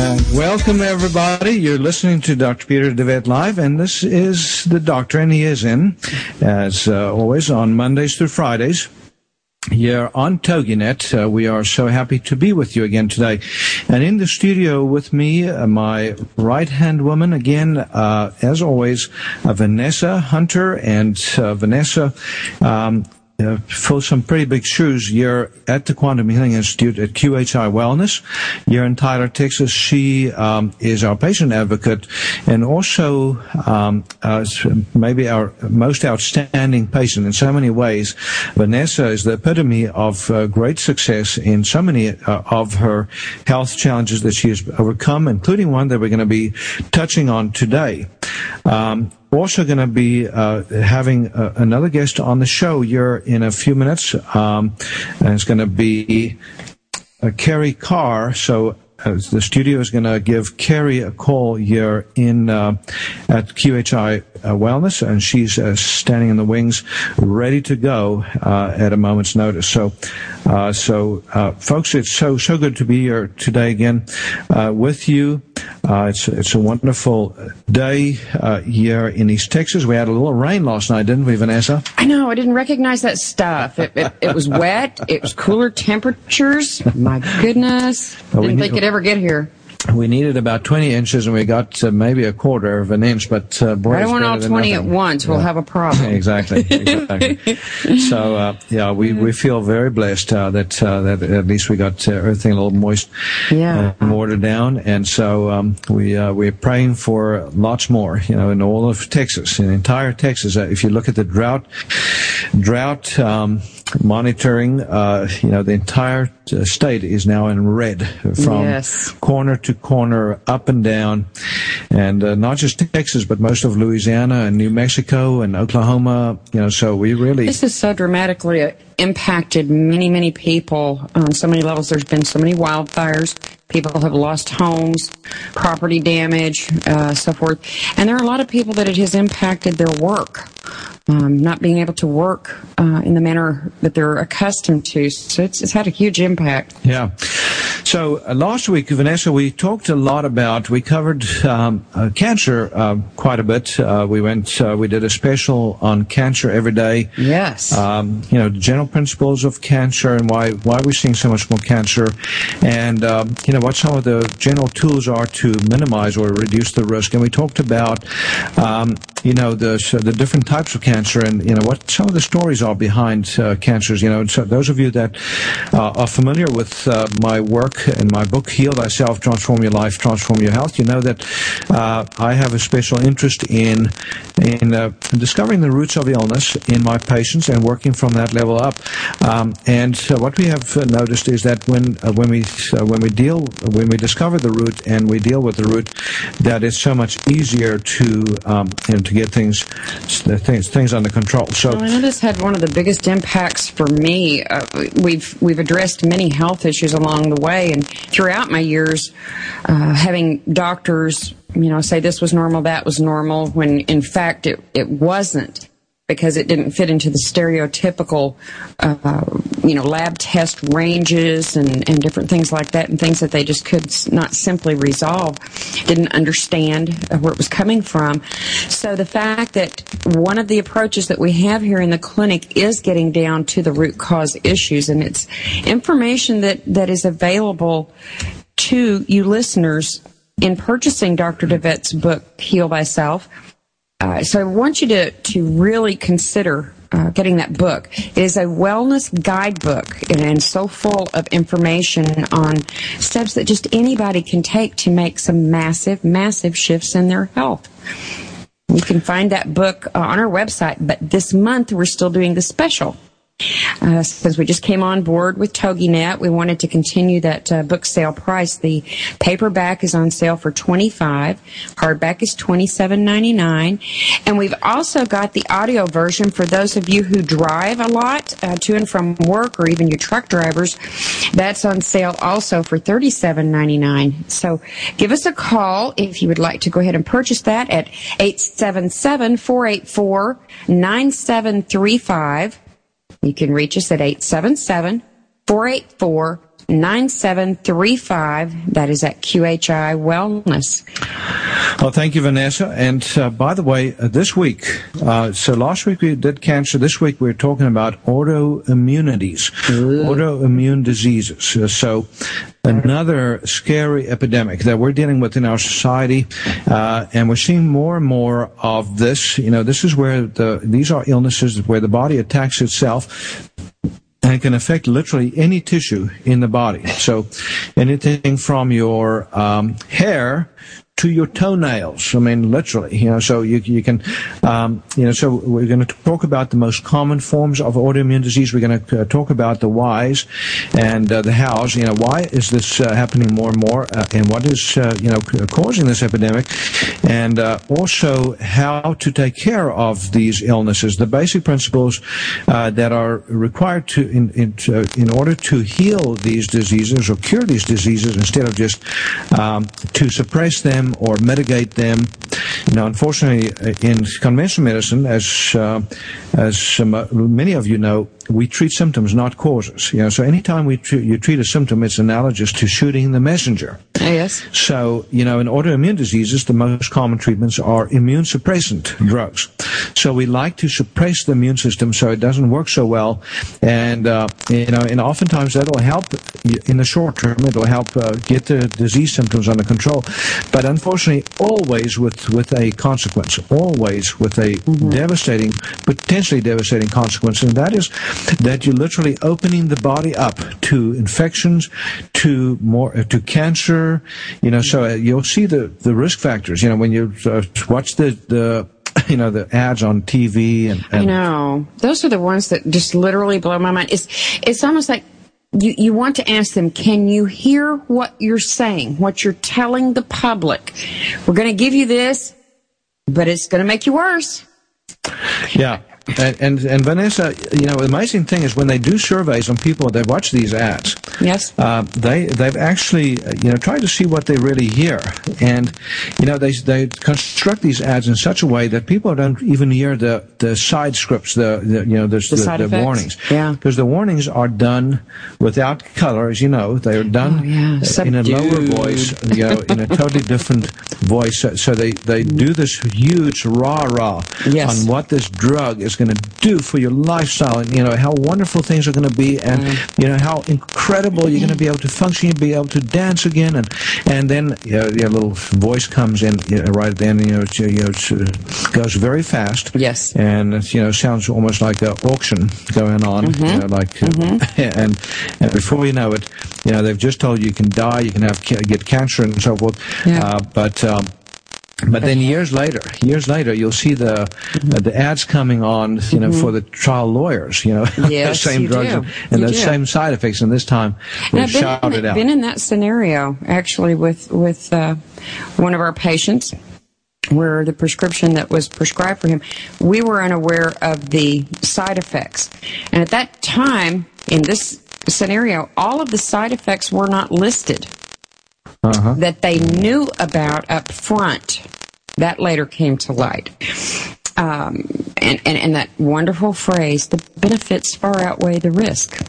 And welcome, everybody. You're listening to Dr. Peter DeWet Live, and this is the doctor, and he is in, as uh, always, on Mondays through Fridays. Here on TogiNet, uh, we are so happy to be with you again today. And in the studio with me, uh, my right hand woman, again, uh, as always, uh, Vanessa Hunter. And uh, Vanessa, um, uh, fill some pretty big shoes. You're at the Quantum Healing Institute at QHI Wellness. You're in Tyler, Texas. She um, is our patient advocate and also um, uh, maybe our most outstanding patient in so many ways. Vanessa is the epitome of uh, great success in so many uh, of her health challenges that she has overcome, including one that we're going to be touching on today. Um, also going to be uh, having uh, another guest on the show here in a few minutes. Um, and it's going to be uh, Carrie Carr. So uh, the studio is going to give Carrie a call here in uh, at QHI uh, Wellness, and she's standing in the wings, ready to go at a moment's notice. So, uh, so folks, it's so so good to be here today again uh, with you. Uh, it's it's a wonderful day uh, here in East Texas. We had a little rain last night, didn't we, Vanessa? I know. I didn't recognize that stuff. It, it, it was wet. It was cooler temperatures. My goodness. Didn't think it'd ever get here. We needed about 20 inches, and we got uh, maybe a quarter of an inch. But uh, boy, I don't want all better than 20 at nothing. once. We'll Yeah. have a problem. exactly. exactly. so uh, yeah, we, we feel very blessed uh, that uh, that at least we got uh, everything a little moist Yeah. and watered down, and so um, we uh, we're praying for lots more. You know, in all of Texas, in entire Texas. Uh, if you look at the drought drought um, monitoring, uh, you know, the entire uh, state is now in red from Yes. corner to corner, up and down, and uh, not just Texas, but most of Louisiana and New Mexico and Oklahoma. You know, so we really This has so dramatically uh, impacted many, many people on so many levels. There's been so many wildfires. People have lost homes, property damage, uh, so forth. And there are a lot of people that it has impacted their work, um, not being able to work uh, in the manner that they're accustomed to. So it's, it's had a huge impact. Yeah. So uh, last week, Vanessa, we talked a lot about, we covered um, uh, cancer uh, quite a bit. Uh, we went, uh, we did a special on cancer every day. Yes. Um, you know, the general principles of cancer and why, why we're seeing so much more cancer. And, um, you know, what some of the general tools are to minimize or reduce the risk. And we talked about, um, you know, the, so the different types of cancer and, you know, what some of the stories are behind uh, cancers. You know, so those of you that uh, are familiar with uh, my work and my book, Heal Thyself, Transform Your Life, Transform Your Health, you know that uh, I have a special interest in in uh, discovering the roots of illness in my patients and working from that level up. Um, and uh, what we have noticed is that when when we when we deal when we discover the root and we deal with the root, that it's so much easier to um, you know, to get things things things under control. So. Well, I know this had one of the biggest impacts for me. Uh, we've we've addressed many health issues along the way, and throughout my years, uh, having doctors, you know, say this was normal, that was normal, when in fact it it wasn't because it didn't fit into the stereotypical, uh, you know, lab test ranges and, and different things like that, and things that they just could not simply resolve, didn't understand where it was coming from. So the fact that one of the approaches that we have here in the clinic is getting down to the root cause issues, and it's information that, that is available to you listeners in purchasing Dr. DeWet's book, Heal Thyself. Uh, so I want you to, to really consider uh, getting that book. It is a wellness guidebook and, and so full of information on steps that just anybody can take to make some massive, massive shifts in their health. You can find that book uh, on our website, but this month we're still doing the special. Uh, since we just came on board with TogiNet, we wanted to continue that uh, book sale price. The paperback is on sale for twenty five, hardback is twenty seven ninety nine, and we've also got the audio version for those of you who drive a lot uh, to and from work, or even your truck drivers. That's on sale also for thirty seven ninety nine. So give us a call if you would like to go ahead and purchase that at 877 484 9735. You can reach us at 877 484 9735. That is at QHI Wellness. Well, thank you, Vanessa. And uh, by the way, uh, this week, uh, so last week we did cancer. This week we're talking about autoimmunities, autoimmune diseases. Uh, so another scary epidemic that we're dealing with in our society, uh, and we're seeing more and more of this. You know, this is where the these are illnesses where the body attacks itself and can affect literally any tissue in the body. So anything from your um, hair to your toenails. I mean, literally, you know, so you, you can, um, you know, so we're going to talk about the most common forms of autoimmune disease. We're going to uh, talk about the whys and uh, the hows. You know, why is this uh, happening more and more, uh, and what is, uh, you know, causing this epidemic, and uh, also how to take care of these illnesses. The basic principles that are required to, in, in, in order to heal these diseases or cure these diseases instead of just um, to suppress them or mitigate them. Know, unfortunately, in conventional medicine, as uh, as uh, many of you know, we treat symptoms, not causes. You know, so anytime we tr- you treat a symptom, it's analogous to shooting the messenger. Yes. So, you know, in autoimmune diseases, the most common treatments are immune suppressant drugs. So we like to suppress the immune system so it doesn't work so well. And, uh, you know, and oftentimes that'll help in the short term. It'll help uh, get the disease symptoms under control. But unfortunately, always with, with a consequence, always with a devastating, potentially devastating consequence. And that is that you're literally opening the body up to infections, to more, uh, to cancer, you know, so uh, you'll see the, the risk factors, you know, when you uh, watch the, the, you know, the ads on TV and, I know. Those are the ones that just literally blow my mind. It's, it's almost like you, you want to ask them, can you hear what you're saying, what you're telling the public? We're going to give you this, but it's going to make you worse. Yeah. And, and and Vanessa, you know, the amazing thing is when they do surveys on people that watch these ads, Yes. uh, they they've actually uh, you know tried to see what they really hear, and you know they they construct these ads in such a way that people don't even hear the the side scripts, the, the you know the, the, the warnings, Yeah. because the warnings are done without color, as you know, they are done Oh, yeah. in a lower voice, you know, in a totally different voice. So, so they they do this huge rah rah Yes. on what this drug is going to do for your lifestyle, and you know how wonderful things are going to be, and Mm. you know how incredible you're going to be able to function, you'll be able to dance again, and and then you know, your little voice comes in you know, right then, you know, it's, you know, uh, goes very fast, Yes. and it, you know sounds almost like an auction going on, Mm-hmm. you know, like, uh, and and before you know it, you know they've just told you you can die, you can have get cancer and so forth, Yeah. uh, but. Um, but then years later, years later, you'll see the Mm-hmm. uh, the ads coming on, you know, for the trial lawyers, you know, Yes, the same drugs do. and, and the same side effects, and this time And we've I've been, been in that scenario actually with with uh, one of our patients where the prescription that was prescribed for him, we were unaware of the side effects. And at that time, in this scenario, all of the side effects were not listed Uh-huh. that they knew about up front. That later came to light. Um, and, and, and that wonderful phrase, the benefits far outweigh the risk.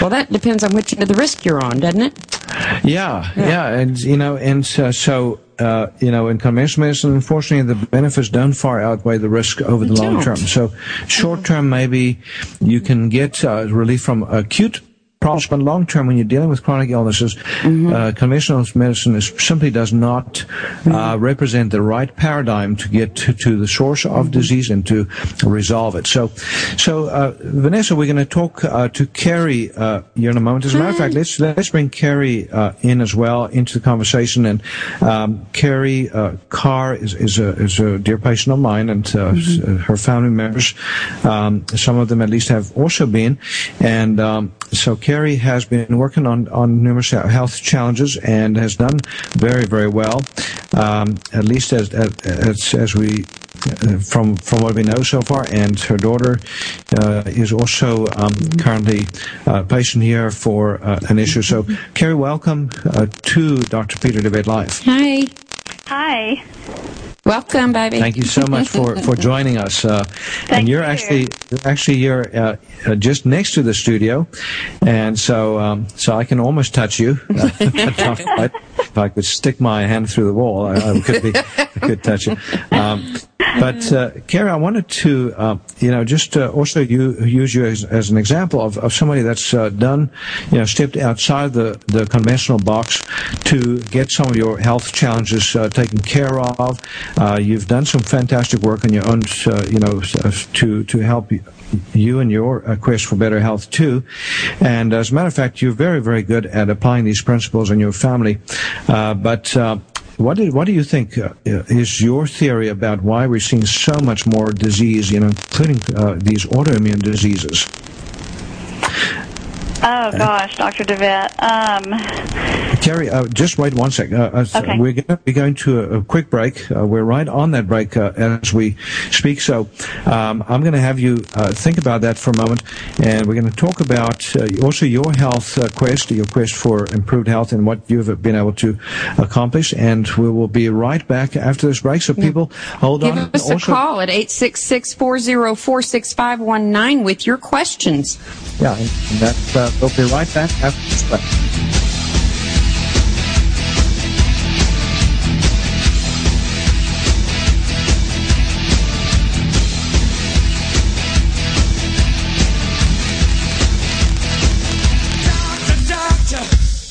Well, that depends on which end of the risk you're on, doesn't it? Yeah, yeah, and you know, and uh, so uh, you know, in conventional medicine, unfortunately, the benefits don't far outweigh the risk over the long term. So, short term, maybe you can get uh, relief from acute problems, but long term, when you're dealing with chronic illnesses, Mm-hmm. uh, conventional medicine is, simply does not Mm-hmm. uh, represent the right paradigm to get to, to the source of Mm-hmm. disease and to resolve it. So, so uh, Vanessa, we're going to talk uh, to Carrie uh, here in a moment. As a matter of fact, let's let's bring Carrie uh, in as well into the conversation. And um, Carrie uh, Carr is, is a is a dear patient of mine, and uh, uh, her family members, um, some of them at least have also been. And um, so Carrie has been working on on numerous health challenges and has done very very well, um, at least as as, as we uh, from from what we know so far. And her daughter uh, is also um, currently a patient here for uh, an issue. So, Carrie, welcome uh, to Dr. Peter DeWet Live. Hi. Hi. Welcome, baby. Thank you so much for, for joining us. Uh, and you're you. actually you're actually here uh, uh, just next to the studio, and so um, so I can almost touch you. Uh, if I could stick my hand through the wall, I, I could be I could touch you. Um, but uh, Carrie, I wanted to uh, you know just uh, also you, use you as, as an example of, of somebody that's uh, done you know stepped outside the, the conventional box to get some of your health challenges uh, taken care of. Uh, you've done some fantastic work on your own, you know, to to help you you and your quest for better health too. And as a matter of fact, you're very, very good at applying these principles in your family. Uh, but uh, what what do you think uh, is your theory about why we're seeing so much more disease, you know, including uh, these autoimmune diseases? Oh gosh, Dr. DeWet. Um, Carrie, uh, just wait one sec. Uh, uh, Okay. We're going to be going to a, a quick break. Uh, we're right on that break uh, as we speak. So um, I'm going to have you uh, think about that for a moment, and we're going to talk about uh, also your health uh, quest, your quest for improved health, and what you've been able to accomplish. And we will be right back after this break. So people, hold Give on. us a call at 866-404-6519 with your questions. Yeah, and that uh, we'll be right back after this break. Doctor, doctor,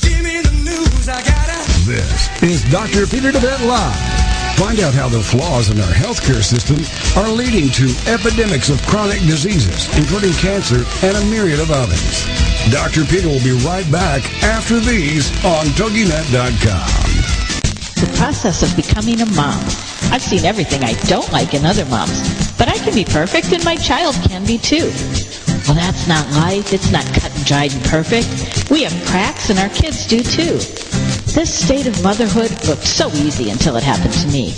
give me the news. I gotta. This is Dr. Peter DeWet Live. Find out how the flaws in our healthcare system are leading to epidemics of chronic diseases, including cancer and a myriad of others. Dr. Peter will be right back after these on TogiNet.com. The process of becoming a mom. I've seen everything I don't like in other moms, but I can be perfect and my child can be too. Well, that's not life. It's not cut and dried and perfect. We have cracks and our kids do too. This state of motherhood looked so easy until it happened to me.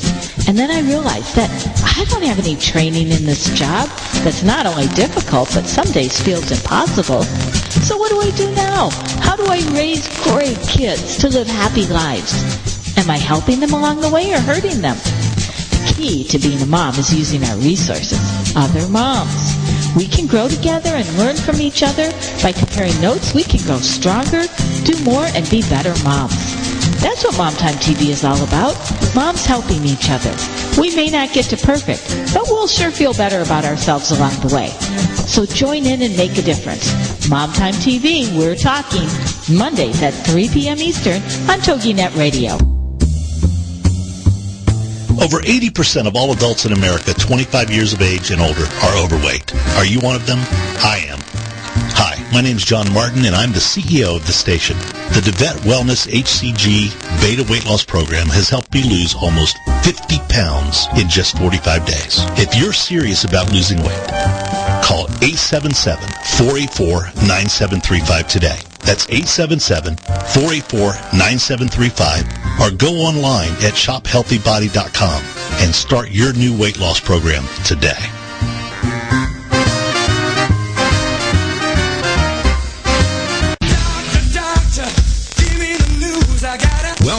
And then I realized that I don't have any training in this job that's not only difficult, but some days feels impossible. So what do I do now? How do I raise great kids to live happy lives? Am I helping them along the way or hurting them? The key to being a mom is using our resources, other moms. We can grow together and learn from each other. By comparing notes, we can grow stronger, do more, and be better moms. That's what Mom Time TV is all about. Moms helping each other. We may not get to perfect, but we'll sure feel better about ourselves along the way. So join in and make a difference. Mom Time TV, we're talking Mondays at 3 p.m. Eastern on TogiNet Radio. Over 80% of all adults in America 25 years of age and older are overweight. Are you one of them? I am. My name is John Martin and I'm the CEO of the station. The DeWet Wellness HCG Beta Weight Loss Program has helped me lose almost 50 pounds in just 45 days. If you're serious about losing weight, call 877-484-9735 today. That's 877-484-9735 or go online at shophealthybody.com and start your new weight loss program today.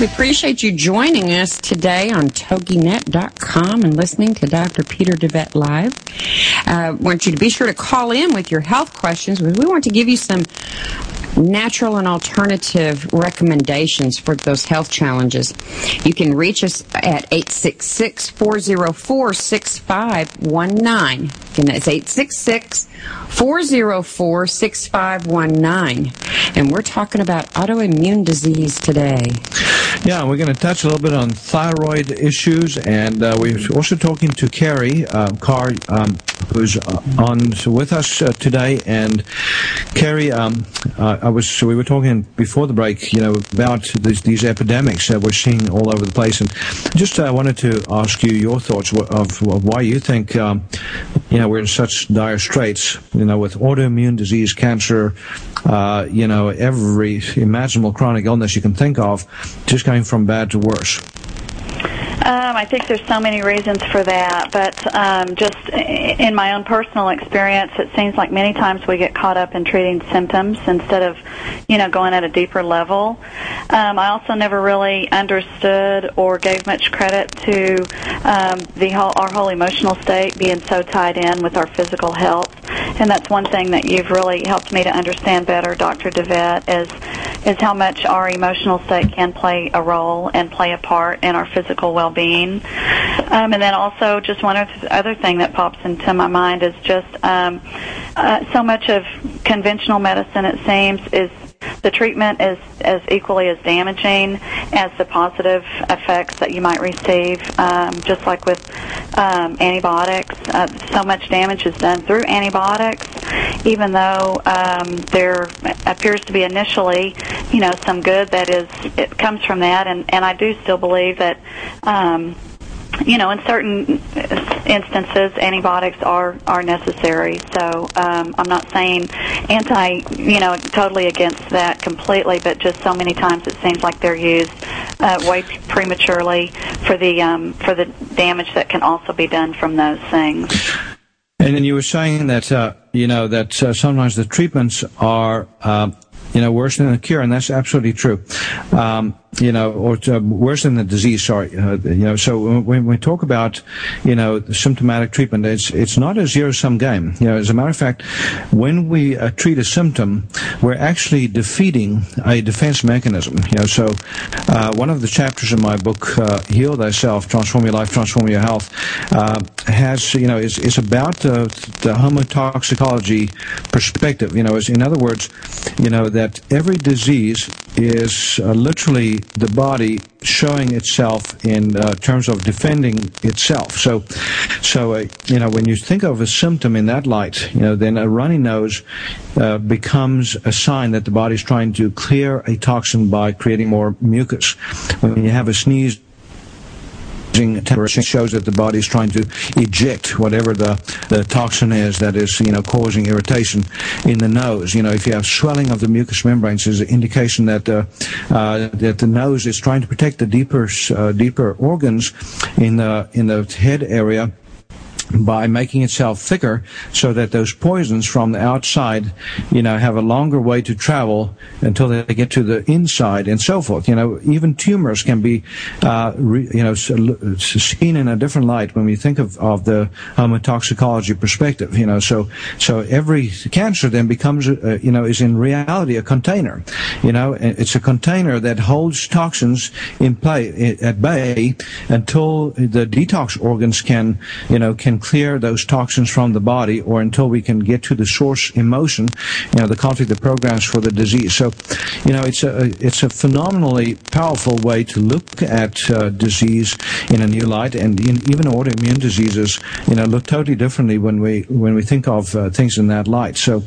We appreciate you joining us today on TogiNet.com and listening to Dr. Peter DeWet Live. I uh, want you to be sure to call in with your health questions because we want to give you some natural and alternative recommendations for those health challenges. You can reach us at 866-404-6519. Again, that's 866-404-6519. And we're talking about autoimmune disease today. Yeah, we're going to touch a little bit on thyroid issues, and uh, we're also talking to Carrie uh, Carr, um, who's uh, on with us uh, today. And Carrie, um, uh, I was we were talking before the break, you know, about these, these epidemics that we're seeing all over the place, and just uh, wanted to ask you your thoughts of, of why you think, um, you know, we're in such dire straits, you know, with autoimmune disease, cancer, you know, every imaginable chronic illness you can think of, just going from bad to worse? Um, I think there's so many reasons for that, but um, just in my own personal experience, it seems like many times we get caught up in treating symptoms instead of, you know, going at a deeper level. Um, I also never really understood or gave much credit to um, the whole, our whole emotional state being so tied in with our physical health, and that's one thing that you've really helped me to understand better, Dr. DeWet, is is how much our emotional state can play a role and play a part in our physical well-being. Um, and then also, just one other thing that pops into my mind is just um, uh, so much of conventional medicine, it seems, is the treatment is as equally as damaging as the positive effects that you might receive. Um, just like with um, antibiotics, uh, so much damage is done through antibiotics, even though um, there appears to be initially, you know, some good that is it comes from that, and and I do still believe that. Um, you know, in certain instances, antibiotics are are necessary. So um, I'm not saying anti, you know, totally against that completely, but just so many times it seems like they're used uh, way prematurely for the um, for the damage that can also be done from those things. And then you were saying that uh, you know that uh, sometimes the treatments are uh, you know worse than the cure, and that's absolutely true. Um, you know, or uh, worse than the disease. Sorry, uh, you know. So when we talk about, you know, symptomatic treatment, it's it's not a zero sum game. You know, as a matter of fact, when we uh, treat a symptom, we're actually defeating a defense mechanism. You know, so uh, one of the chapters in my book, uh, "Heal Thyself: Transform Your Life, Transform Your Health," uh, has you know is is about the homotoxicology perspective. You know, is in other words, you know that every disease is uh, literally the body showing itself in uh, terms of defending itself. So, so uh, you know, when you think of a symptom in that light, you know, then a runny nose uh, becomes a sign that the body is trying to clear a toxin by creating more mucus. When you have a sneeze temperature shows that the body is trying to eject whatever the, the toxin is that is, you know, causing irritation in the nose. You know, if you have swelling of the mucous membranes, is an indication that uh, uh, that the nose is trying to protect the deeper uh, deeper organs in the in the head area by making itself thicker so that those poisons from the outside, you know, have a longer way to travel until they get to the inside and so forth. You know, even tumors can be, uh, re, you know, seen in a different light when we think of, of the homotoxicology perspective, you know, so, so every cancer then becomes, uh, you know, is in reality a container, you know, it's a container that holds toxins in play, at bay until the detox organs can, you know, can clear those toxins from the body or until we can get to the source emotion, you know, the conflict that programs for the disease. So, you know, it's a, it's a phenomenally powerful way to look at uh, disease in a new light and in, even autoimmune diseases, you know, look totally differently when we, when we think of uh, things in that light. So,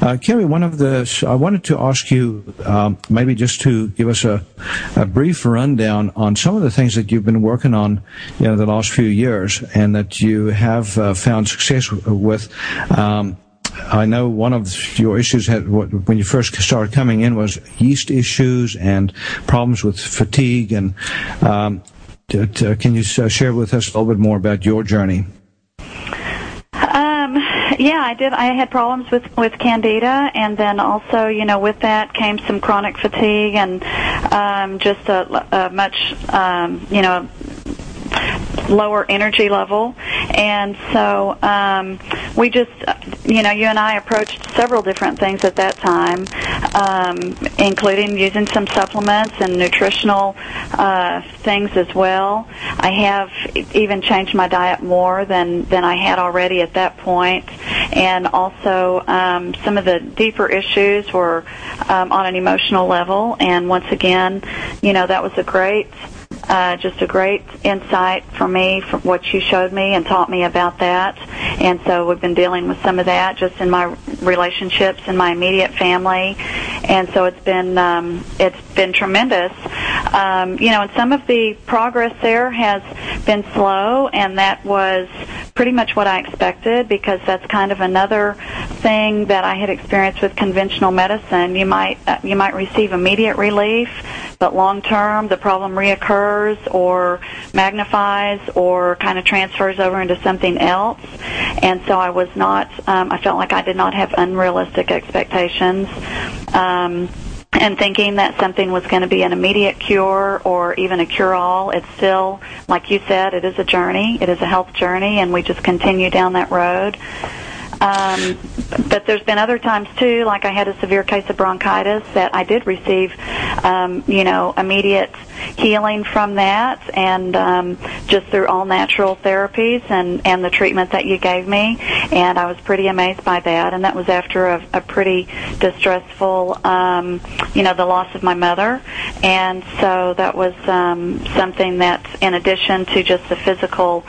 uh, Carrie, one of the, I wanted to ask you, um, maybe just to give us a, a brief rundown on some of the things that you've been working on, you know, the last few years and that you have have uh, found success with. Um, I know one of your issues had, when you first started coming in was yeast issues and problems with fatigue. And um, t- t- can you uh, share with us a little bit more about your journey? Um, yeah, I did. I had problems with with candida, and then also, you know, with that came some chronic fatigue and um, just a, a much, um, you know, lower energy level. And so um, we just, you know, you and I approached several different things at that time, um, including using some supplements and nutritional uh, things as well. I have even changed my diet more than, than I had already at that point. And also, um, some of the deeper issues were um, on an emotional level. And once again, you know, that was a great uh, just a great insight for me from what you showed me and taught me about that. And so we've been dealing with some of that just in my relationships in my immediate family. And so it's been um, it's been tremendous. Um, you know, and some of the progress there has been slow, and that was pretty much what I expected because that's kind of another thing that I had experienced with conventional medicine. You might uh, you might receive immediate relief, but long term the problem reoccurs or magnifies or kind of transfers over into something else. And so I was not. Um, I felt like I did not have unrealistic expectations. Um, and thinking that something was going to be an immediate cure or even a cure-all. It's still, like you said, it is a journey. It is a health journey, and we just continue down that road. Um, but there's been other times too, like I had a severe case of bronchitis that I did receive, um, you know, immediate healing from that, and um, just through all natural therapies and and the treatment that you gave me, and I was pretty amazed by that. And that was after a, a pretty distressful, um, you know, the loss of my mother, and so that was um, something that, in addition to just the physical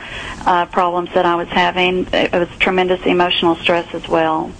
uh, problems that I was having, it was tremendous emotional stress as well.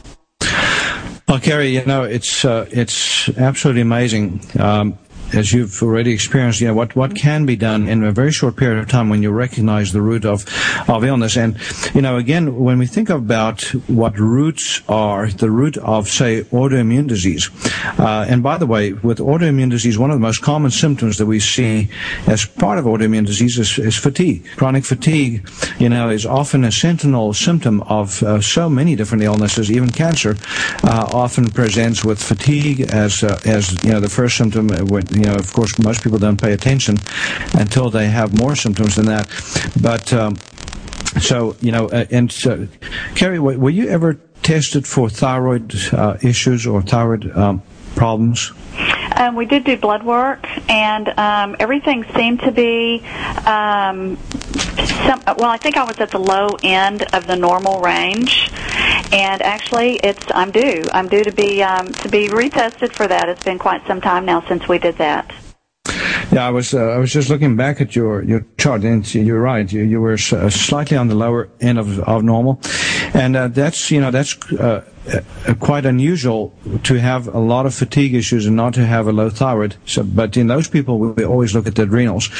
Well, Carrie, you know it's uh, it's absolutely amazing. Um, as you've already experienced, you know, what, what can be done in a very short period of time when you recognize the root of, of illness. And, you know, again, when we think about what roots are, the root of, say, autoimmune disease, uh, and by the way, with autoimmune disease, one of the most common symptoms that we see as part of autoimmune disease is, is fatigue. Chronic fatigue, you know, is often a sentinel symptom of uh, so many different illnesses, even cancer, uh, often presents with fatigue as, uh, as, you know, the first symptom uh, when, you know, of course, most people don't pay attention until they have more symptoms than that. But um, so you know, uh, and so, Carrie, were you ever tested for thyroid uh, issues or thyroid um, problems? Um, we did do blood work, and um, everything seemed to be. Um, some, well, I think I was at the low end of the normal range, and actually, it's I'm due. I'm due to be um, to be retested for that. It's been quite some time now since we did that. Yeah, I was uh, I was just looking back at your, your chart, and you're right. You, you were uh, slightly on the lower end of, of normal, and uh, that's you know that's uh, uh, quite unusual to have a lot of fatigue issues and not to have a low thyroid. So, but in those people, we, we always look at the adrenals,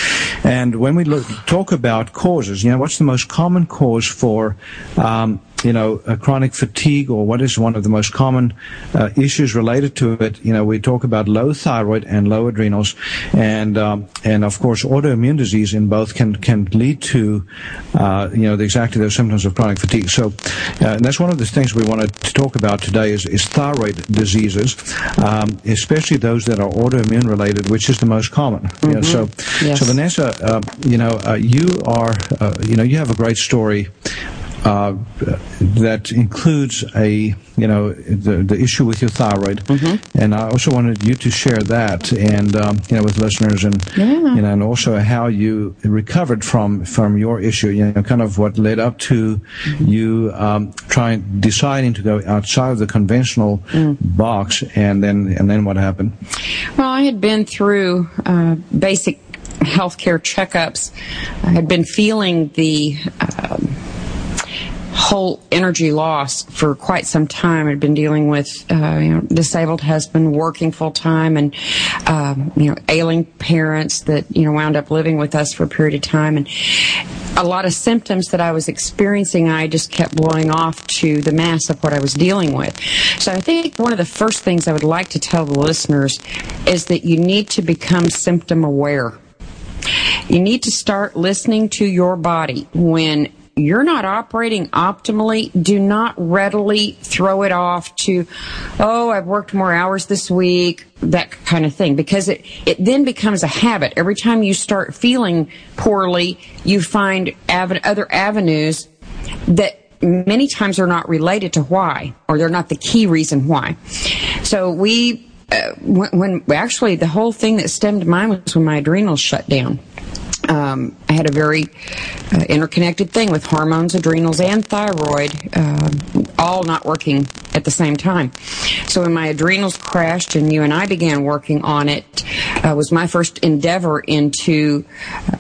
and when we look, talk about causes, you know, what's the most common cause for um, you know, uh, chronic fatigue or what is one of the most common uh, issues related to it. You know, we talk about low thyroid and low adrenals, and um, and of course, autoimmune disease in both can can lead to, uh, you know, the, exactly those symptoms of chronic fatigue. So, uh, and that's one of the things we wanted to talk about today is, is thyroid diseases, um, especially those that are autoimmune related, which is the most common. You know, so, Yes. so Vanessa, uh, you know, uh, you are, uh, you know, you have a great story uh, that includes a you know the the issue with your thyroid, and I also wanted you to share that and um, you know with listeners and you know and also how you recovered from from your issue. You know, kind of what led up to you um, trying deciding to go outside of the conventional box, and then and then what happened. Well, I had been through uh, basic healthcare checkups. I had been feeling the um, whole energy loss for quite some time. I'd been dealing with uh, you know, disabled husband, working full time, and um, you know ailing parents that you know wound up living with us for a period of time, and a lot of symptoms that I was experiencing, I just kept blowing off to the mass of what I was dealing with. So I think one of the first things I would like to tell the listeners is that you need to become symptom aware. You need to start listening to your body when you're not operating optimally, do not readily throw it off to, oh, I've worked more hours this week, that kind of thing, because it, it then becomes a habit. Every time you start feeling poorly, you find ave- other avenues that many times are not related to why, or they're not the key reason why. So we, uh, when, when actually the whole thing that stemmed mine was when my adrenals shut down um, I had a very uh, interconnected thing with hormones, adrenals, and thyroid, uh, all not working at the same time. So when my adrenals crashed and you and I began working on it, uh, was my first endeavor into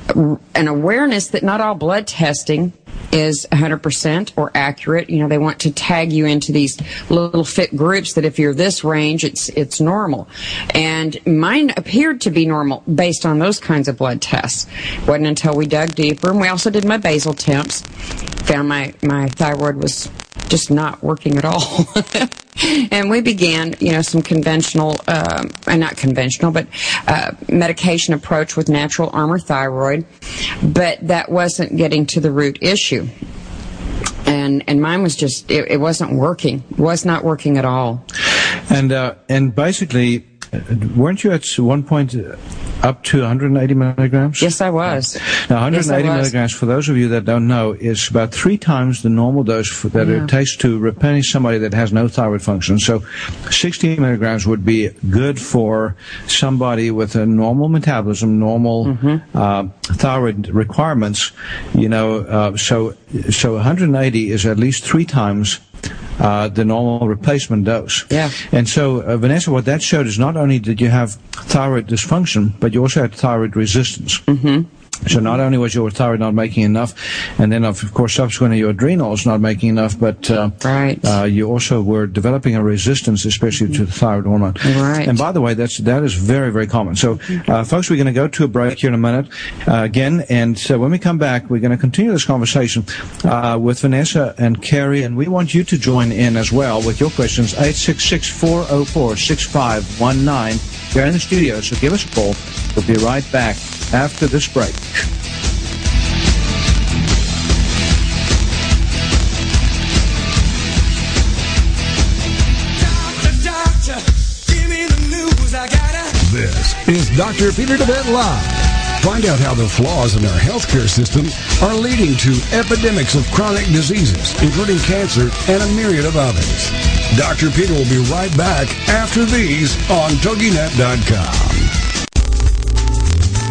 uh, an awareness that not all blood testing is 100% or accurate. You know, they want to tag you into these little fit groups that if you're this range, it's, it's normal. And mine appeared to be normal based on those kinds of blood tests. Wasn't until we dug deeper and we also did my basal temps, found my, my thyroid was just not working at all. and we began, you know, some conventional, uh, not conventional, but uh, medication approach with natural Armour thyroid, but that wasn't getting to the root issue. And and mine was just it, it wasn't working, was not working at all. And uh, and basically, weren't you at one point up to 180 milligrams? Yes, I was. Now, 180 I was. milligrams, for those of you that don't know, is about three times the normal dose for, that Yeah. it takes to replenish somebody that has no thyroid function. So, 60 milligrams would be good for somebody with a normal metabolism, normal Mm-hmm. uh, thyroid requirements. You know, uh, so so 180 is at least three times. Uh, the normal replacement dose. Yeah. And so, uh, Vanessa, what that showed is not only did you have thyroid dysfunction, but you also had thyroid resistance. Mm-hmm. So not only was your thyroid not making enough, and then of course subsequently your adrenals not making enough, but uh, Right. uh, you also were developing a resistance, especially to the thyroid hormone. Right. And by the way, that's that is very very common. So, uh, folks, we're going to go to a break here in a minute uh, again, and so when we come back, we're going to continue this conversation uh, with Vanessa and Carrie, and we want you to join in as well with your questions. 866-404-6519. We're in the studio, so give us a call. We'll be right back after this break. This is Dr. Peter DeWet Live. Find out how the flaws in our healthcare system are leading to epidemics of chronic diseases, including cancer and a myriad of others. Dr. Peter will be right back after these on TogiNet.com.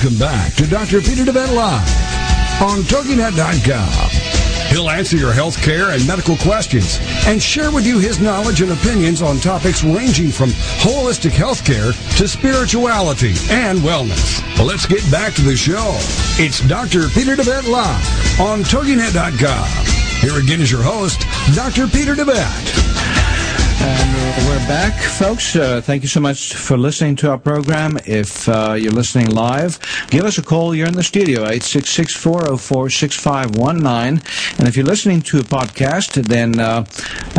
Welcome back to Dr. Peter DeWet Live on TogiNet.com. He'll answer your health care and medical questions and share with you his knowledge and opinions on topics ranging from holistic health care to spirituality and wellness. Well, let's get back to the show. It's Dr. Peter DeWet Live on TogiNet.com. Here again is your host, Dr. Peter DeWet. And we're back, folks. Uh, thank you so much for listening to our program. If uh, you're listening live, give us a call. You're in the studio, 866-404-6519. And if you're listening to a podcast, then uh,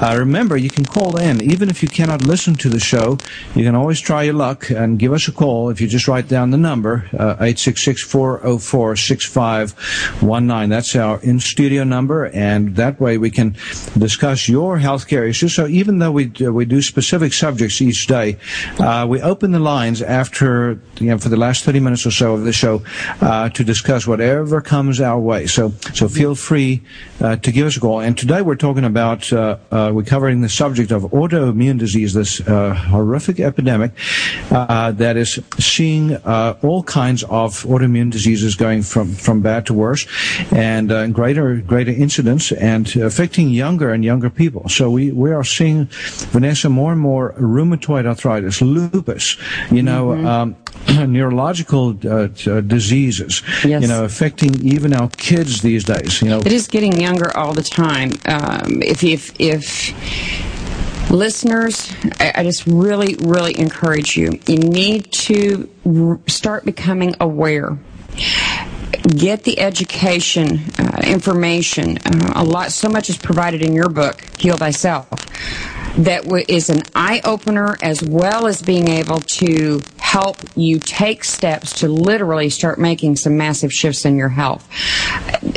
uh, remember, you can call in. Even if you cannot listen to the show, you can always try your luck and give us a call. If you just write down the number, uh, 866-404-6519. That's our in-studio number, and that way we can discuss your healthcare issues. So even though we we do specific subjects each day, uh, we open the lines after you know for the last 30 minutes or so of the show uh, to discuss whatever comes our way. So so feel free uh, to give us a call. And today we're talking about uh, uh, we're covering the subject of autoimmune disease, this uh, horrific epidemic uh, that is seeing uh, all kinds of autoimmune diseases going from from bad to worse, and uh, greater greater incidence and affecting younger and younger people. So we we are seeing Vanessa more and more rheumatoid arthritis, lupus, you know. Um, neurological uh, t- uh, diseases, Yes. you know, affecting even our kids these days. You know, It is getting younger all the time. Um, if if if listeners, I, I just really really encourage you. You need to r- start becoming aware. Get the education, uh, information. Uh, a lot, so much is provided in your book, Heal Thyself. That is an eye opener as well as being able to help you take steps to literally start making some massive shifts in your health.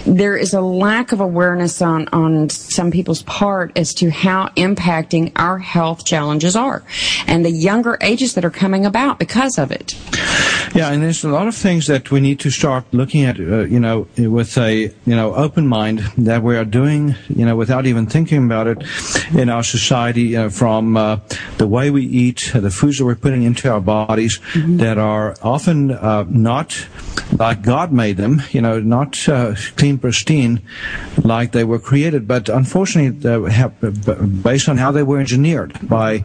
There is a lack of awareness on, on some people's part as to how impacting our health challenges are and the younger ages that are coming about because of it. Yeah, and there's a lot of things that we need to start looking at, uh, you know, with a, you know, open mind that we are doing, you know, without even thinking about it in our society, you know, from uh, the way we eat, the foods that we're putting into our bodies that are often uh, not like God made them, you know, not uh, clean, pristine, like they were created, but unfortunately, they have, based on how they were engineered by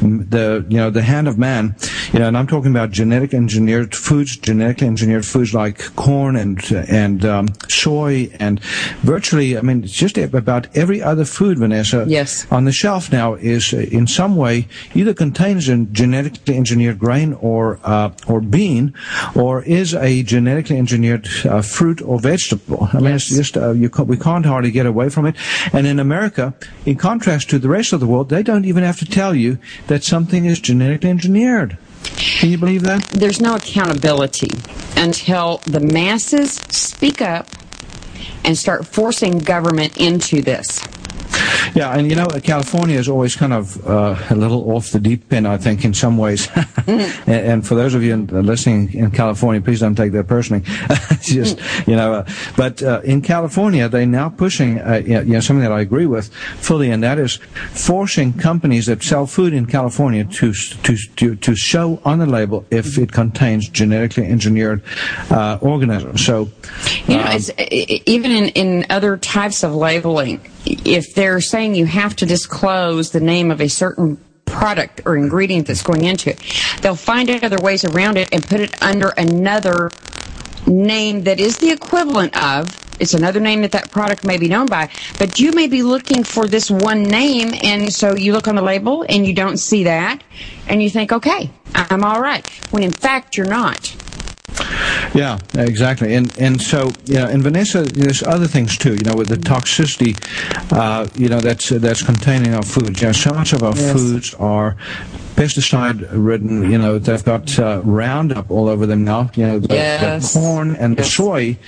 mm, the, you know, the hand of man, you know, and I'm talking about genetic engineered foods, genetically engineered foods like corn and and um, soy and virtually, I mean, it's just about every other food, Vanessa, Yes. on the shelf now is uh, in some way either contains a genetically engineered grain or uh, or bean, or is a genetically engineered uh, fruit or vegetable. I mean, it's just uh, you ca- we can't hardly get away from it. And in America, in contrast to the rest of the world, they don't even have to tell you that something is genetically engineered. Can you believe that? There's no accountability until the masses speak up and start forcing government into this. Yeah, and you know, California is always kind of uh, a little off the deep end, I think, in some ways. and, and for those of you in, listening in California, please don't take that personally. Just, you know, uh, but uh, in California, they're now pushing, uh, you know, something that I agree with fully, and that is forcing companies that sell food in California to to to, to show on the label if it contains genetically engineered uh, organisms. So, You know, um, it's, even in, in other types of labeling, if they're saying you have to disclose the name of a certain product or ingredient that's going into it, they'll find other ways around it and put it under another name that is the equivalent of. It's another name that that product may be known by, but you may be looking for this one name, and so you look on the label and you don't see that, and you think, okay, I'm all right. When in fact, you're not. Yeah, exactly. And and so you know, and Vanessa, there's other things too. You know, with the toxicity, uh, you know, that's that's contained in our foods. You know, so much of our Yes. foods are pesticide ridden. You know, they've got uh, Roundup all over them now. You know, the, Yes. the corn and the soy.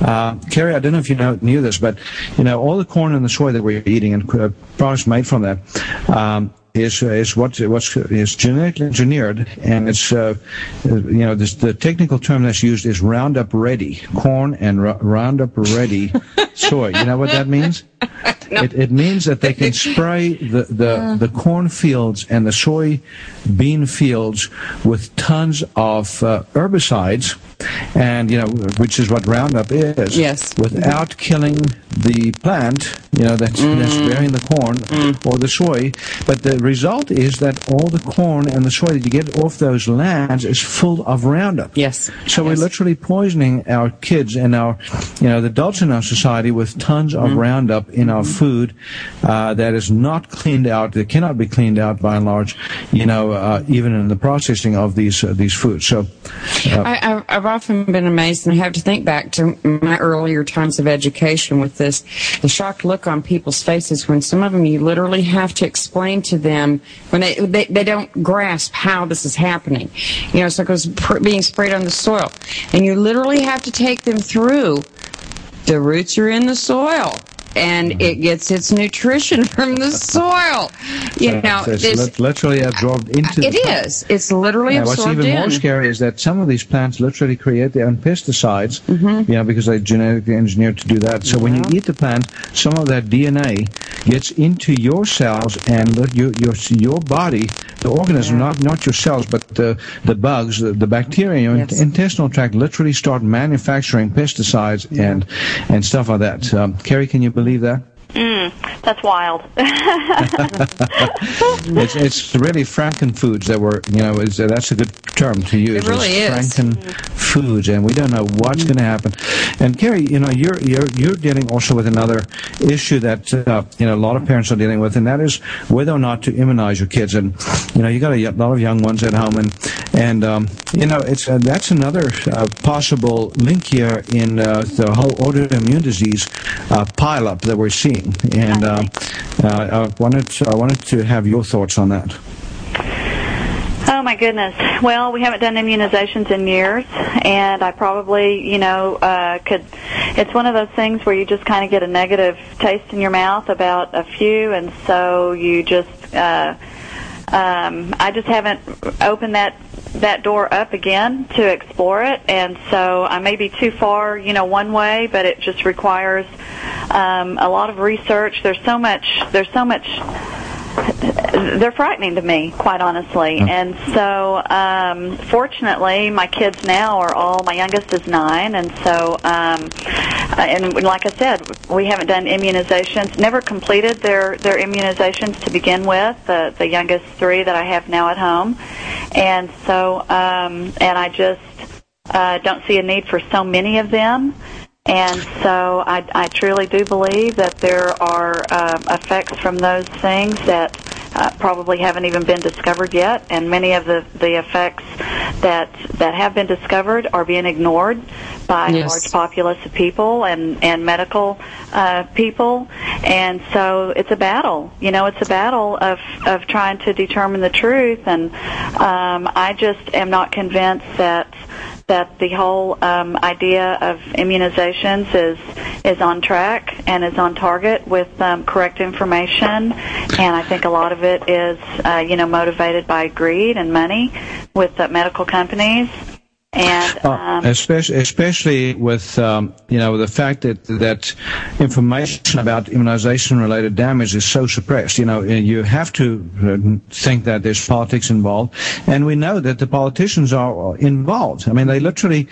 Uh, Carrie, I don't know if you know knew this, but you know, all the corn and the soy that we're eating and uh, products made from that. Um, is is what what's is genetically engineered, and it's uh, you know this, the technical term that's used is Roundup Ready corn and Ro- Roundup Ready soy. You know what that means? It, it means that they can spray the, the, the corn fields and the soy bean fields with tons of uh, herbicides, and you know which is what Roundup is. Yes. Without killing the plant, you know that's, that's bearing the corn or the soy, but the result is that all the corn and the soy that you get off those lands is full of Roundup. Yes. So we're literally poisoning our kids and our, you know, the adults in our society with tons of Mm-hmm. Roundup in our food uh, that is not cleaned out. That cannot be cleaned out by and large, you know, uh, even in the processing of these uh, these foods. So, uh, I, I've, I've often been amazed, and I have to think back to my earlier times of education with this the shocked look on people's faces when some of them you literally have to explain to them when they they, they don't grasp how this is happening. You know, so it goes pr- being sprayed on the soil, and you literally have to take them through. The roots are in the soil. And it gets its nutrition from the soil. You know, so it's this, literally absorbed into it plant. It's literally what's absorbed even in. more scary is that some of these plants literally create their own pesticides, Mm-hmm. you know, because they're genetically engineered to do that. So when you eat the plant, some of that DNA gets into your cells and your your your body, the organism, not not your cells, but the the bugs, the, the bacteria in your Yes. intestinal tract, literally start manufacturing pesticides and and stuff like that. Um, Carrie, can you believe that? Mm, that's wild. it's it's really Frankenfoods that were you know is that's a good term to use. It really It's is. Frankenfoods, and we don't know what's going to happen. And Carrie, you know you're you're you're dealing also with another issue that uh, you know a lot of parents are dealing with, and that is whether or not to immunize your kids. And you know you got a y- lot of young ones at home, and and um, you know it's uh, that's another uh, possible link here in uh, the whole autoimmune disease uh, pileup that we're seeing. And uh, uh, I wanted to, I wanted to have your thoughts on that. Oh my goodness. Well, we haven't done immunizations in years, and I probably, you know, uh, could. It's one of those things where you just kind of get a negative taste in your mouth about a few, and so you just. Uh, um, I just haven't opened that that door up again to explore it, and so I may be too far, you know, one way, but it just requires um, a lot of research. There's so much. There's so much they're frightening to me, quite honestly. And so, um, fortunately, my kids now are all. My youngest is nine, and so, um, uh, and like I said, we haven't done immunizations. Never completed their their immunizations to begin with. The the youngest three that I have now at home, and so, um, and I just uh, don't see a need for so many of them. And so I, I truly do believe that there are um, effects from those things that uh, probably haven't even been discovered yet, and many of the the effects that that have been discovered are being ignored by a Yes. large populace of people and and medical uh, people, and so it's a battle. You know, it's a battle of of trying to determine the truth, and um, I just am not convinced that that the whole um, idea of immunizations is is on track and is on target with um, correct information, and I think a lot of it is uh, you know motivated by greed and money with uh, medical companies. And um, especially, especially with um, you know the fact that that information about immunization-related damage is so suppressed. You know, you have to uh, think that there's politics involved, and we know that the politicians are involved. I mean, they literally,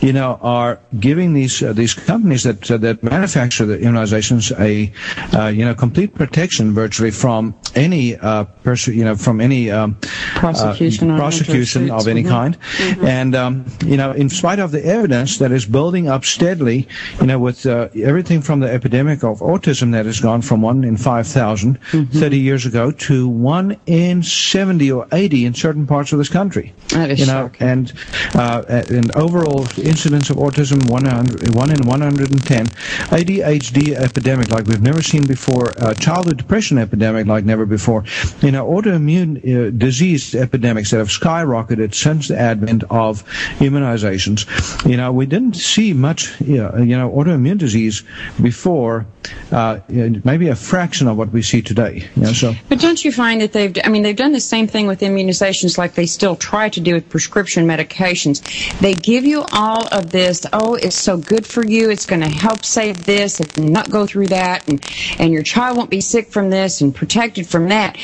you know, are giving these uh, these companies that uh, that manufacture the immunizations a uh, you know complete protection virtually from any uh, pers- you know from any um, Prosecution uh, prosecution of any suits. kind, and um, you know, in spite of the evidence that is building up steadily, you know, with uh, everything from the epidemic of autism that has gone from one in 5,000 30 years ago to one in 70 or 80 in certain parts of this country. That is you know, shocking. and uh, and overall incidence of autism 100, one in 110, ADHD epidemic like we've never seen before, uh, childhood depression epidemic like never before, you know, autoimmune uh, disease epidemics that have skyrocketed since the advent of immunizations. You know, we didn't see much, you know, autoimmune disease before, uh, maybe a fraction of what we see today. You know, so. But don't you find that they've, I mean, they've done the same thing with immunizations like they still try to do with prescription medications. They give you all of this, oh, it's so good for you, it's going to help save this and not go through that, and, and your child won't be sick from this and protected from that.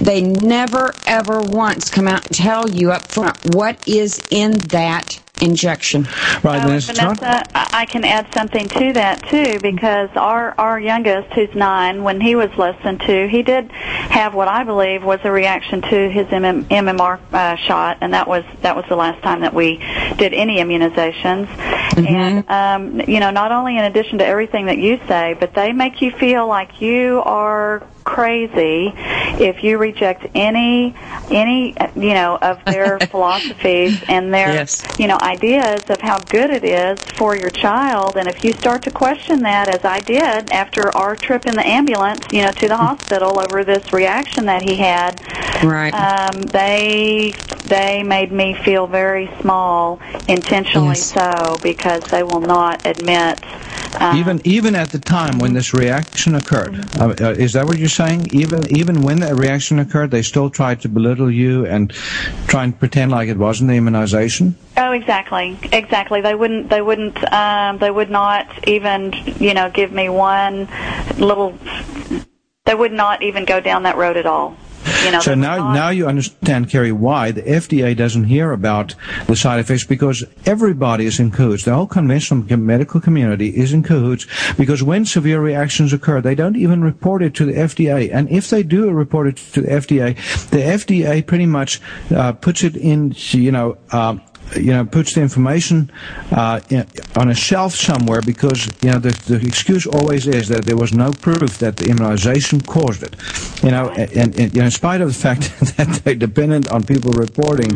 They never, ever once come out and tell you up front what is in that injection. Right, Oh, then Vanessa, I I can add something to that too, because our our youngest, who's nine, when he was less than two, he did have what I believe was a reaction to his MM, MMR uh, shot, and that was that was the last time that we did any immunizations. And um, you know, not only in addition to everything that you say, but they make you feel like you are crazy if you reject any any uh, you know of their philosophies and their Yes. you know ideas of how good it is for your child and if you start to question that as I did after our trip in the ambulance you know to the hospital over this reaction that he had Right. um, they they made me feel very small intentionally Yes. so because they will not admit um, even even at the time when this reaction occurred, uh, uh, is that what you're saying? Even even when the reaction occurred, they still tried to belittle you and try and pretend like it wasn't the immunization. Oh, exactly, exactly. They wouldn't. They wouldn't. Um, they would not even, you know, give me one little. They would not even go down that road at all. You know. So now not- now you understand, Carrie, why the FDA doesn't hear about the side effects because everybody is in cahoots. The whole conventional medical community is in cahoots because when severe reactions occur, they don't even report it to the FDA. And if they do report it to the FDA, the FDA pretty much uh, puts it in, you know. Um, you know, puts the information uh, in, on a shelf somewhere because you know the, the excuse always is that there was no proof that the immunization caused it. You know, and, and you know, in spite of the fact that they're dependent on people reporting,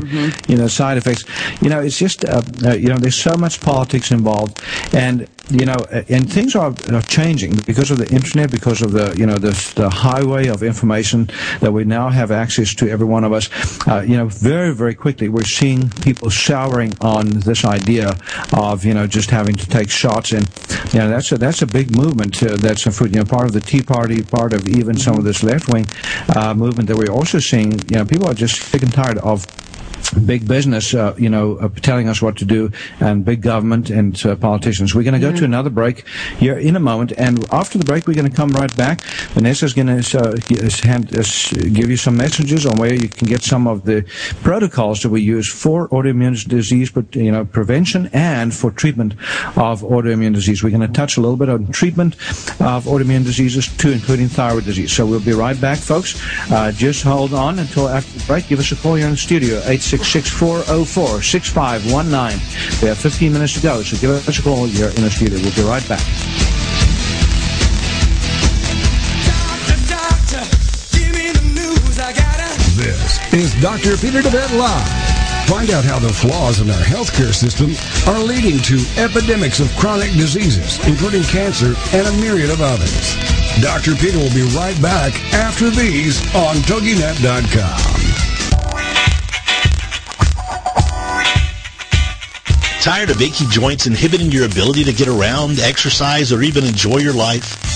you know, side effects. You know, it's just uh, uh, you know, there's so much politics involved, and you know, uh, and things are, are changing because of the internet, because of the you know the, the highway of information that we now have access to every one of us. Uh, you know, very very quickly we're seeing people on this idea of you know just having to take shots, and you know that's a that's a big movement. Uh, that's a you know part of the Tea Party, part of even some of this left wing uh, movement that we're also seeing. You know, people are just sick and tired of big business, uh, you know, uh, telling us what to do, and big government and uh, politicians. We're going to go to another break here in a moment, and after the break, we're going to come right back. Vanessa's going to uh, uh, hand us, give you some messages on where you can get some of the protocols that we use for autoimmune disease, but you know, prevention and for treatment of autoimmune disease. We're going to touch a little bit on treatment of autoimmune diseases too, including thyroid disease. So we'll be right back, folks. Uh, just hold on until after the break. Give us a call here in the studio, 866-404-6519. We have 15 minutes to go, so give us a call You're in the studio. We'll be right back. This is Dr. Peter DeWet Live. Find out how the flaws in our healthcare system are leading to epidemics of chronic diseases, including cancer and a myriad of others. Dr. Peter will be right back after these on TogiNet.com. Tired of achy joints inhibiting your ability to get around, exercise, or even enjoy your life?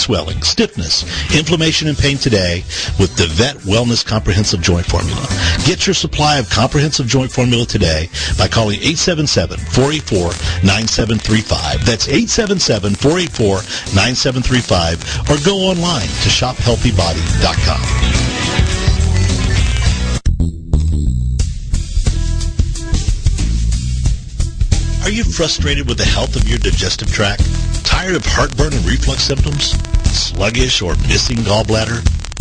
swelling, stiffness, inflammation, and pain today with DeWet Wellness Comprehensive Joint Formula. Get your supply of Comprehensive Joint Formula today by calling 877-484-9735. That's 877-484-9735 or go online to shophealthybody.com. Are you frustrated with the health of your digestive tract? Tired of heartburn and reflux symptoms? Sluggish or missing gallbladder?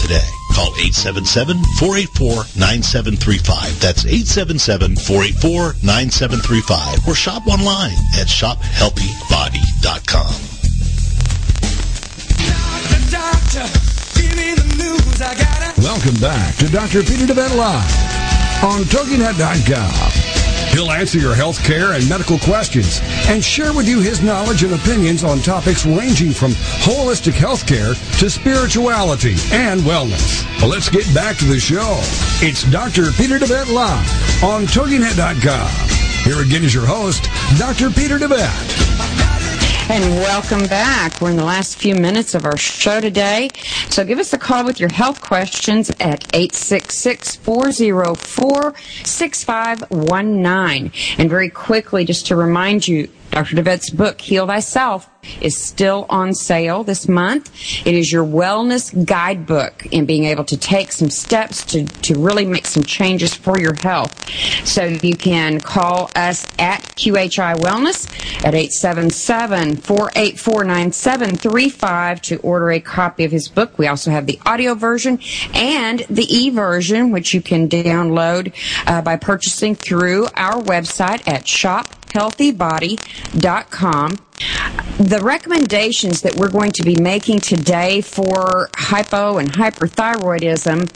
today. Call 877-484-9735. That's 877-484-9735. Or shop online at shophealthybody.com. Welcome back to Dr. Peter DeWet Live on TogiNet.com. He'll answer your health care and medical questions and share with you his knowledge and opinions on topics ranging from holistic health care to spirituality and wellness. Well, let's get back to the show. It's Dr. Peter DeWet Live on TogiNet.com. Here again is your host, Dr. Peter DeWet. And welcome back. We're in the last few minutes of our show today. So give us a call with your health questions at 866-404-6519. And very quickly, just to remind you, Dr. DeWet's book, Heal Thyself, is still on sale this month. It is your wellness guidebook in being able to take some steps to, to really make some changes for your health. So you can call us at QHI Wellness at 877-484-9735 to order a copy of his book. We also have the audio version and the e-version, which you can download uh, by purchasing through our website at shophealthybody.com. The recommendations that we're going to be making today for hypo and hyperthyroidism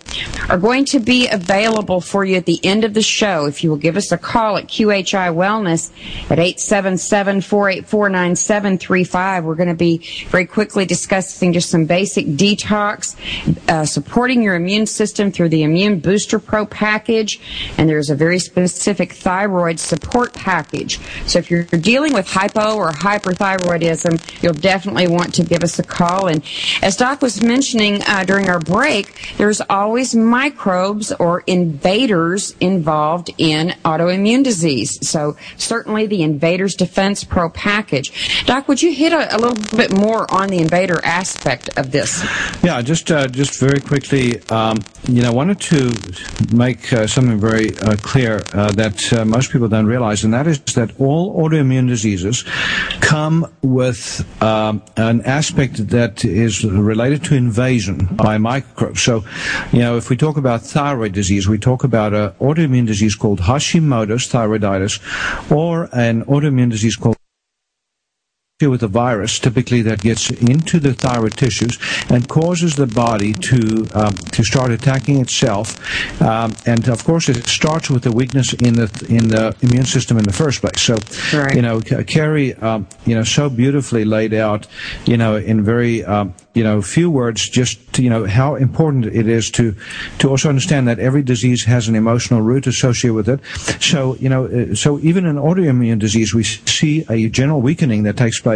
are going to be available for you at the end of the show. If you will give us a call at QHI Wellness at 877-484-9735, we're going to be very quickly discussing just some basic detox, uh, supporting your immune system through the Immune Booster Pro package, and there's a very specific thyroid support package. So if you're dealing with hypo or hyperthyroidism, you'll definitely want to give us a call. And as Doc was mentioning uh, during our break, there's always microbes or invaders involved in autoimmune disease. So certainly the Invaders Defense Pro package. Doc, would you hit a, a little bit more on the invader aspect of this? Yeah, just uh, just very quickly, um, you know, I wanted to make uh, something very uh, clear uh, that uh, most people don't realize, and that is that all autoimmune diseases come with um, an aspect that is related to invasion by microbes. So, you know, if we talk about thyroid disease, we talk about an autoimmune disease called Hashimoto's thyroiditis or an autoimmune disease called with a virus, typically that gets into the thyroid tissues and causes the body to um, to start attacking itself. Um, and of course, it starts with a weakness in the in the immune system in the first place. So, Right. you know, Carrie, um, you know, so beautifully laid out, you know, in very um, you know, few words, just you know how important it is to to also understand that every disease has an emotional root associated with it. So you know, uh, so even in autoimmune disease, we see a general weakening that takes place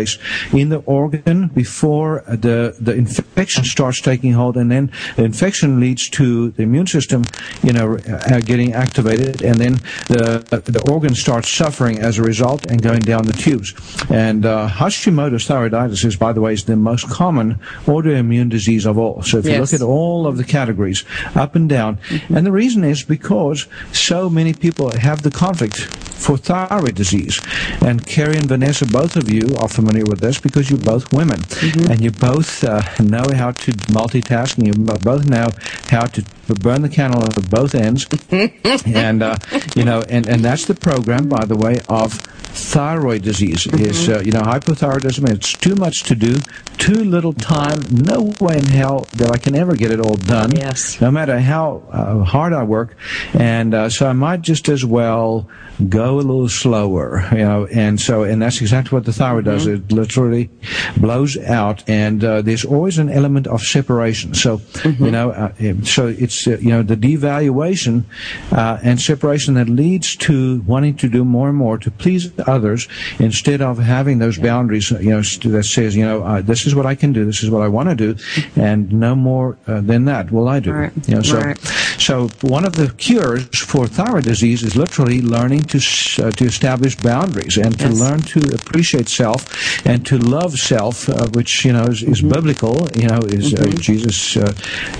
in the organ before the the infection starts taking hold, and then the infection leads to the immune system, you know, uh, getting activated, and then the the organ starts suffering as a result and going down the tubes. And uh, Hashimoto's thyroiditis is, by the way, is the most common autoimmune disease of all. So if you look at all of the categories, up and down, and the reason is because so many people have the conflict for thyroid disease. And Carrie and Vanessa, both of you are familiar with this because you're both women, and you both uh, know how to multitask, and you both know how to burn the candle at both ends. and uh, you know, and and that's the program, by the way, of thyroid disease is uh, you know hypothyroidism it's too much to do too little time no way in hell that i can ever get it all done Yes. no matter how uh, hard i work. And uh, so i might just as well go a little slower you know and so and that's exactly what the thyroid does. It literally blows out and uh, there's always an element of separation. So you know uh, so it's uh, you know the devaluation uh, and separation that leads to wanting to do more and more to please others instead of having those boundaries you know that says you know uh, this is what I can do this is what I want to do and no more uh, than that will I do Right. you know so Right. so one of the cures for thyroid disease is literally learning to uh, to establish boundaries and to Yes. learn to appreciate self and to love self, uh, which you know is, is Mm-hmm. biblical. You know, is uh, Jesus. Uh,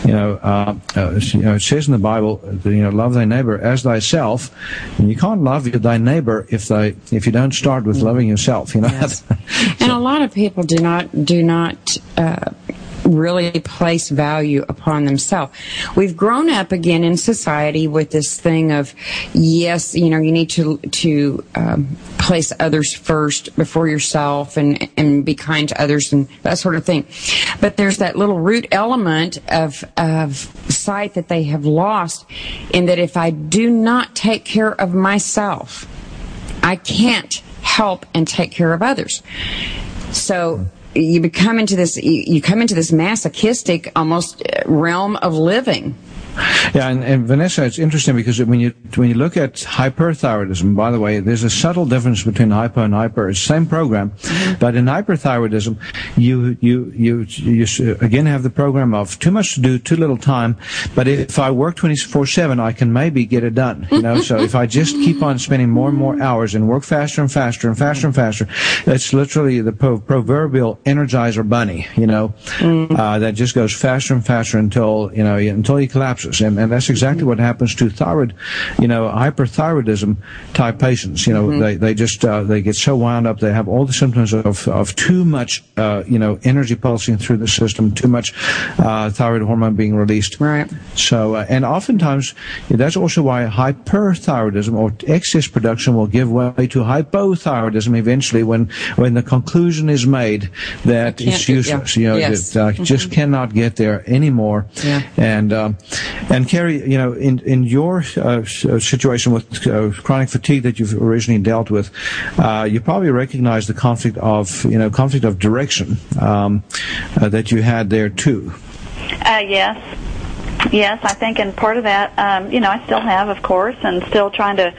you know, uh, uh, you know, it says in the Bible, that, you know, love thy neighbor as thyself. And you can't love thy neighbor if they if you don't start with loving yourself. You know. Yes. and a lot of people do not do not uh, really place value upon themselves. We've grown up again in society with this thing of yes, you know, you need to to um, place others first before yourself and and be kind to others and that sort of thing. But there's that little root element of of sight that they have lost in that if I do not take care of myself, I can't help and take care of others. So you become into this, you come into this masochistic almost realm of living. Yeah, and, and Vanessa, it's interesting because when you when you look at hyperthyroidism, by the way, there's a subtle difference between hypo and hyper. It's the same program, but in hyperthyroidism, you you you you again have the program of too much to do, too little time. But if I work 24/7, I can maybe get it done. You know, so if I just keep on spending more and more hours and work faster and faster and faster and faster, it's literally the pro- proverbial energizer bunny. You know, uh, that just goes faster and faster until you know until he And, and that's exactly what happens to thyroid, you know, hyperthyroidism type patients. You know, they, they just, uh, they get so wound up. They have all the symptoms of, of too much, uh, you know, energy pulsing through the system, too much, uh, thyroid hormone being released. Right. So, uh, and oftentimes, that's also why hyperthyroidism or excess production will give way to hypothyroidism eventually when, when the conclusion is made that it's do- yeah. useless. You know, Yes. that, uh, just cannot get there anymore. Yeah. And um, and Carrie, you know, in in your uh, uh, situation with uh, chronic fatigue that you've originally dealt with, uh, you probably recognize the conflict of you know conflict of direction um, uh, that you had there too. Uh, yes. Yes, I think, and part of that, um, you know, I still have, of course, and still trying to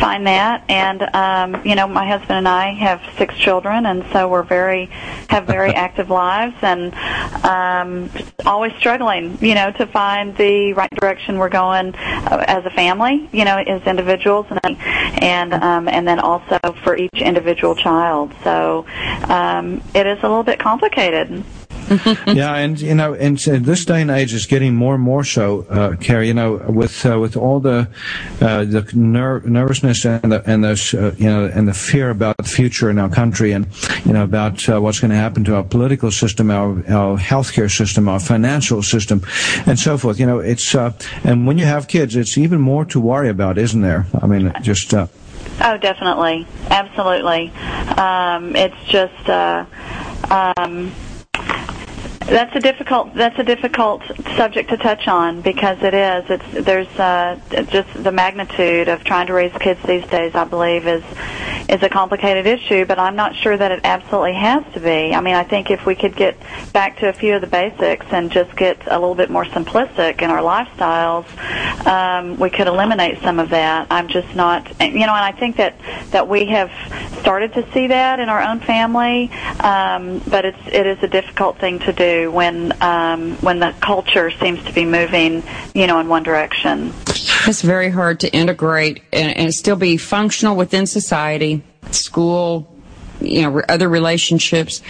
find that. And um, you know, my husband and I have six children, and so we're very have very active lives, and um, always struggling, you know, to find the right direction we're going uh, as a family, you know, as individuals, and and um, and then also for each individual child. So um, it is a little bit complicated. yeah, and you know, and so this day and age is getting more and more so, uh, Carrie. You know, with uh, with all the uh, the ner- nervousness and the and the uh, you know and the fear about the future in our country, and you know about uh, what's going to happen to our political system, our our healthcare system, our financial system, and so forth. You know, it's uh, and when you have kids, it's even more to worry about, isn't there? I mean, just. Uh, Oh, definitely, absolutely. Um, it's just uh, um, that's a difficult that's a difficult subject to touch on because it is. It's there's uh, just the magnitude of trying to raise kids these days I believe is is a complicated issue but I'm not sure that it absolutely has to be I mean I think if we could get back to a few of the basics and just get a little bit more simplistic in our lifestyles um, we could eliminate some of that I'm just not you know and I think that that we have started to see that in our own family um, but it's it is a difficult thing to do when um, when the culture seems to be moving, you know, in one direction. It's very hard to integrate and, and still be functional within society, school, you know, other relationships,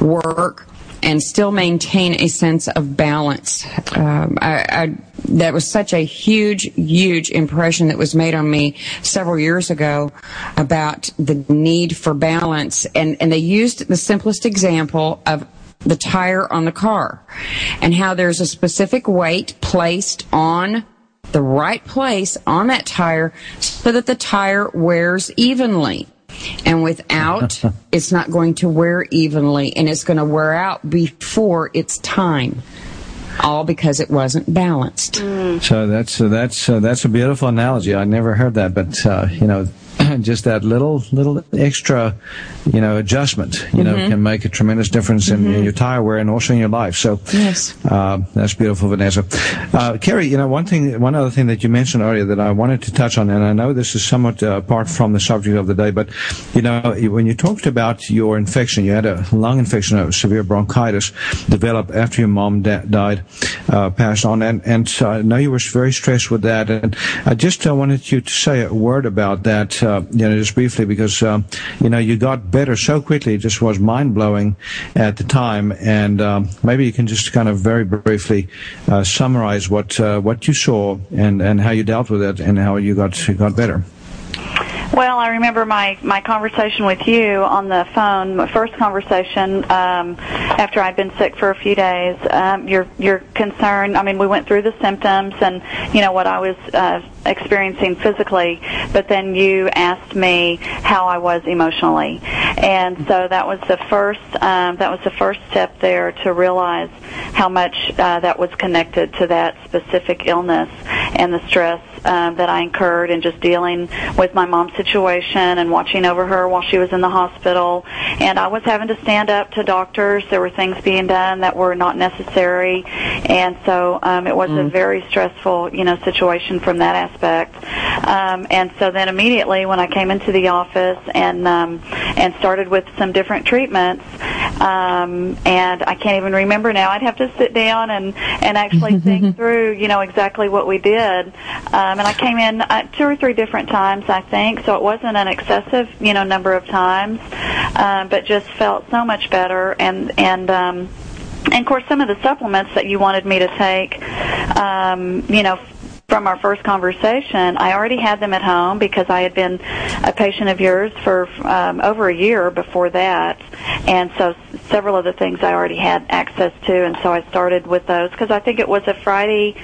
work, and still maintain a sense of balance. Um, I, I, that was such a huge, huge impression that was made on me several years ago about the need for balance. And, and they used the simplest example of the tire on the car and how there's a specific weight placed on the right place on that tire so that the tire wears evenly. And without, it's not going to wear evenly and it's going to wear out before its time. All because it wasn't balanced. Mm. So that's uh, that's uh, that's a beautiful analogy. I never heard that, but uh, you know, just that little little extra, you know, adjustment, you know, mm-hmm. can make a tremendous difference mm-hmm. in, your tire wear and also in your life. So, yes, uh, that's beautiful, Vanessa. Uh, Carrie, you know, one thing, one other thing that you mentioned earlier that I wanted to touch on, and I know this is somewhat uh, apart from the subject of the day, but you know, when you talked about your infection, you had a lung infection, a severe bronchitis, developed after your mom da- died, uh, passed on, and and I know you were very stressed with that, and I just uh, wanted you to say a word about that uh, you know, just briefly, because um, you know you got better so quickly. It just was mind blowing at the time, and um, maybe you can just kind of very briefly uh, summarize what uh, what you saw and and how you dealt with it and how you got got better. Well, I remember my my conversation with you on the phone, my first conversation um, after I'd been sick for a few days. Um, your your concern. I mean, we went through the symptoms and you know what I was uh, experiencing physically, but then you asked me how I was emotionally, and so that was the first um, that was the first step there to realize how much uh, that was connected to that specific illness and the stress um, that I incurred in just dealing with my mom's situation and watching over her while she was in the hospital. And I was having to stand up to doctors. There were things being done that were not necessary, and so um, it was mm. a very stressful, you know, situation from that aspect. Um, and so then immediately when I came into the office and um, and started with some different treatments, um, and I can't even remember now. I'd have to sit down and and actually think through, you know, exactly what we did. Um, and I came in uh, two or three different times, I think. So it wasn't an excessive, you know, number of times, um, but just felt so much better. And and um, and of course, some of the supplements that you wanted me to take, um, you know, from our first conversation, I already had them at home because I had been a patient of yours for um, over a year before that, and so several of the things I already had access to, and so I started with those. Because I think it was a Friday,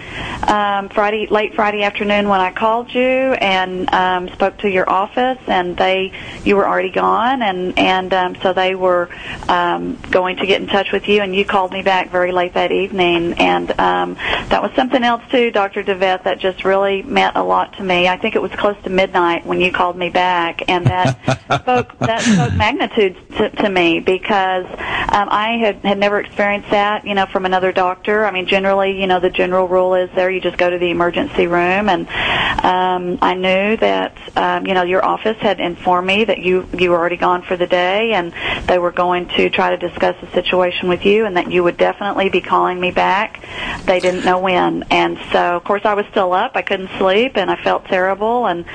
um, Friday late Friday afternoon when I called you and um, spoke to your office, and they you were already gone, and and um, so they were um, going to get in touch with you, and you called me back very late that evening, and um, that was something else too, Doctor DeWet that just really meant a lot to me. I think it was close to midnight when you called me back, and that spoke that spoke magnitude to, to me because um, I had had never experienced that, you know, from another doctor. I mean, generally, you know, the general rule is there you just go to the emergency room, and um, I knew that um, you know your office had informed me that you you were already gone for the day, and they were going to try to discuss the situation with you, and that you would definitely be calling me back. They didn't know when, and so of course I was still still up. I couldn't sleep, and I felt terrible. And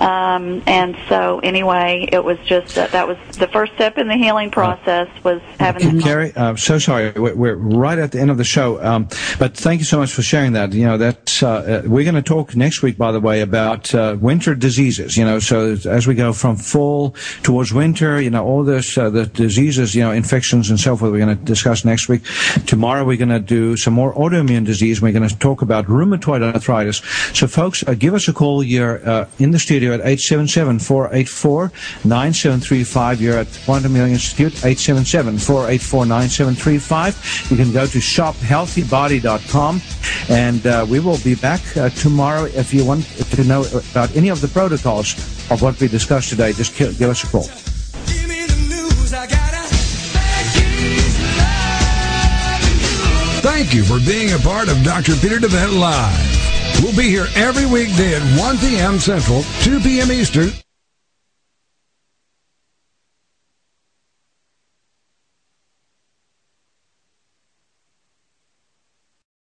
um, and so anyway, it was just that that was the first step in the healing process was having. Carrie, I'm so sorry. We're right at the end of the show, um, but thank you so much for sharing that. You know, that's uh, uh we're going to talk next week, by the way, about uh, winter diseases. You know, so as we go from fall towards winter, you know, all this uh, the diseases, you know, infections and so forth. We're going to discuss next week. Tomorrow, we're going to do some more autoimmune disease. We're going to talk about rheumatoid arthritis. So, folks, uh, give us a call. You're uh, in the studio at 877-484-9735. You're at Quantum Healing Institute, 877-484-9735. You can go to shophealthybody.com and uh, we will be back uh, tomorrow. If you want to know about any of the protocols of what we discussed today, just give us a call. Give me the news. I got a bad case of loving you. Thank you for being a part of Dr. Peter DeWet Live. We'll be here every weekday at 1 p.m. Central, 2 p.m. Eastern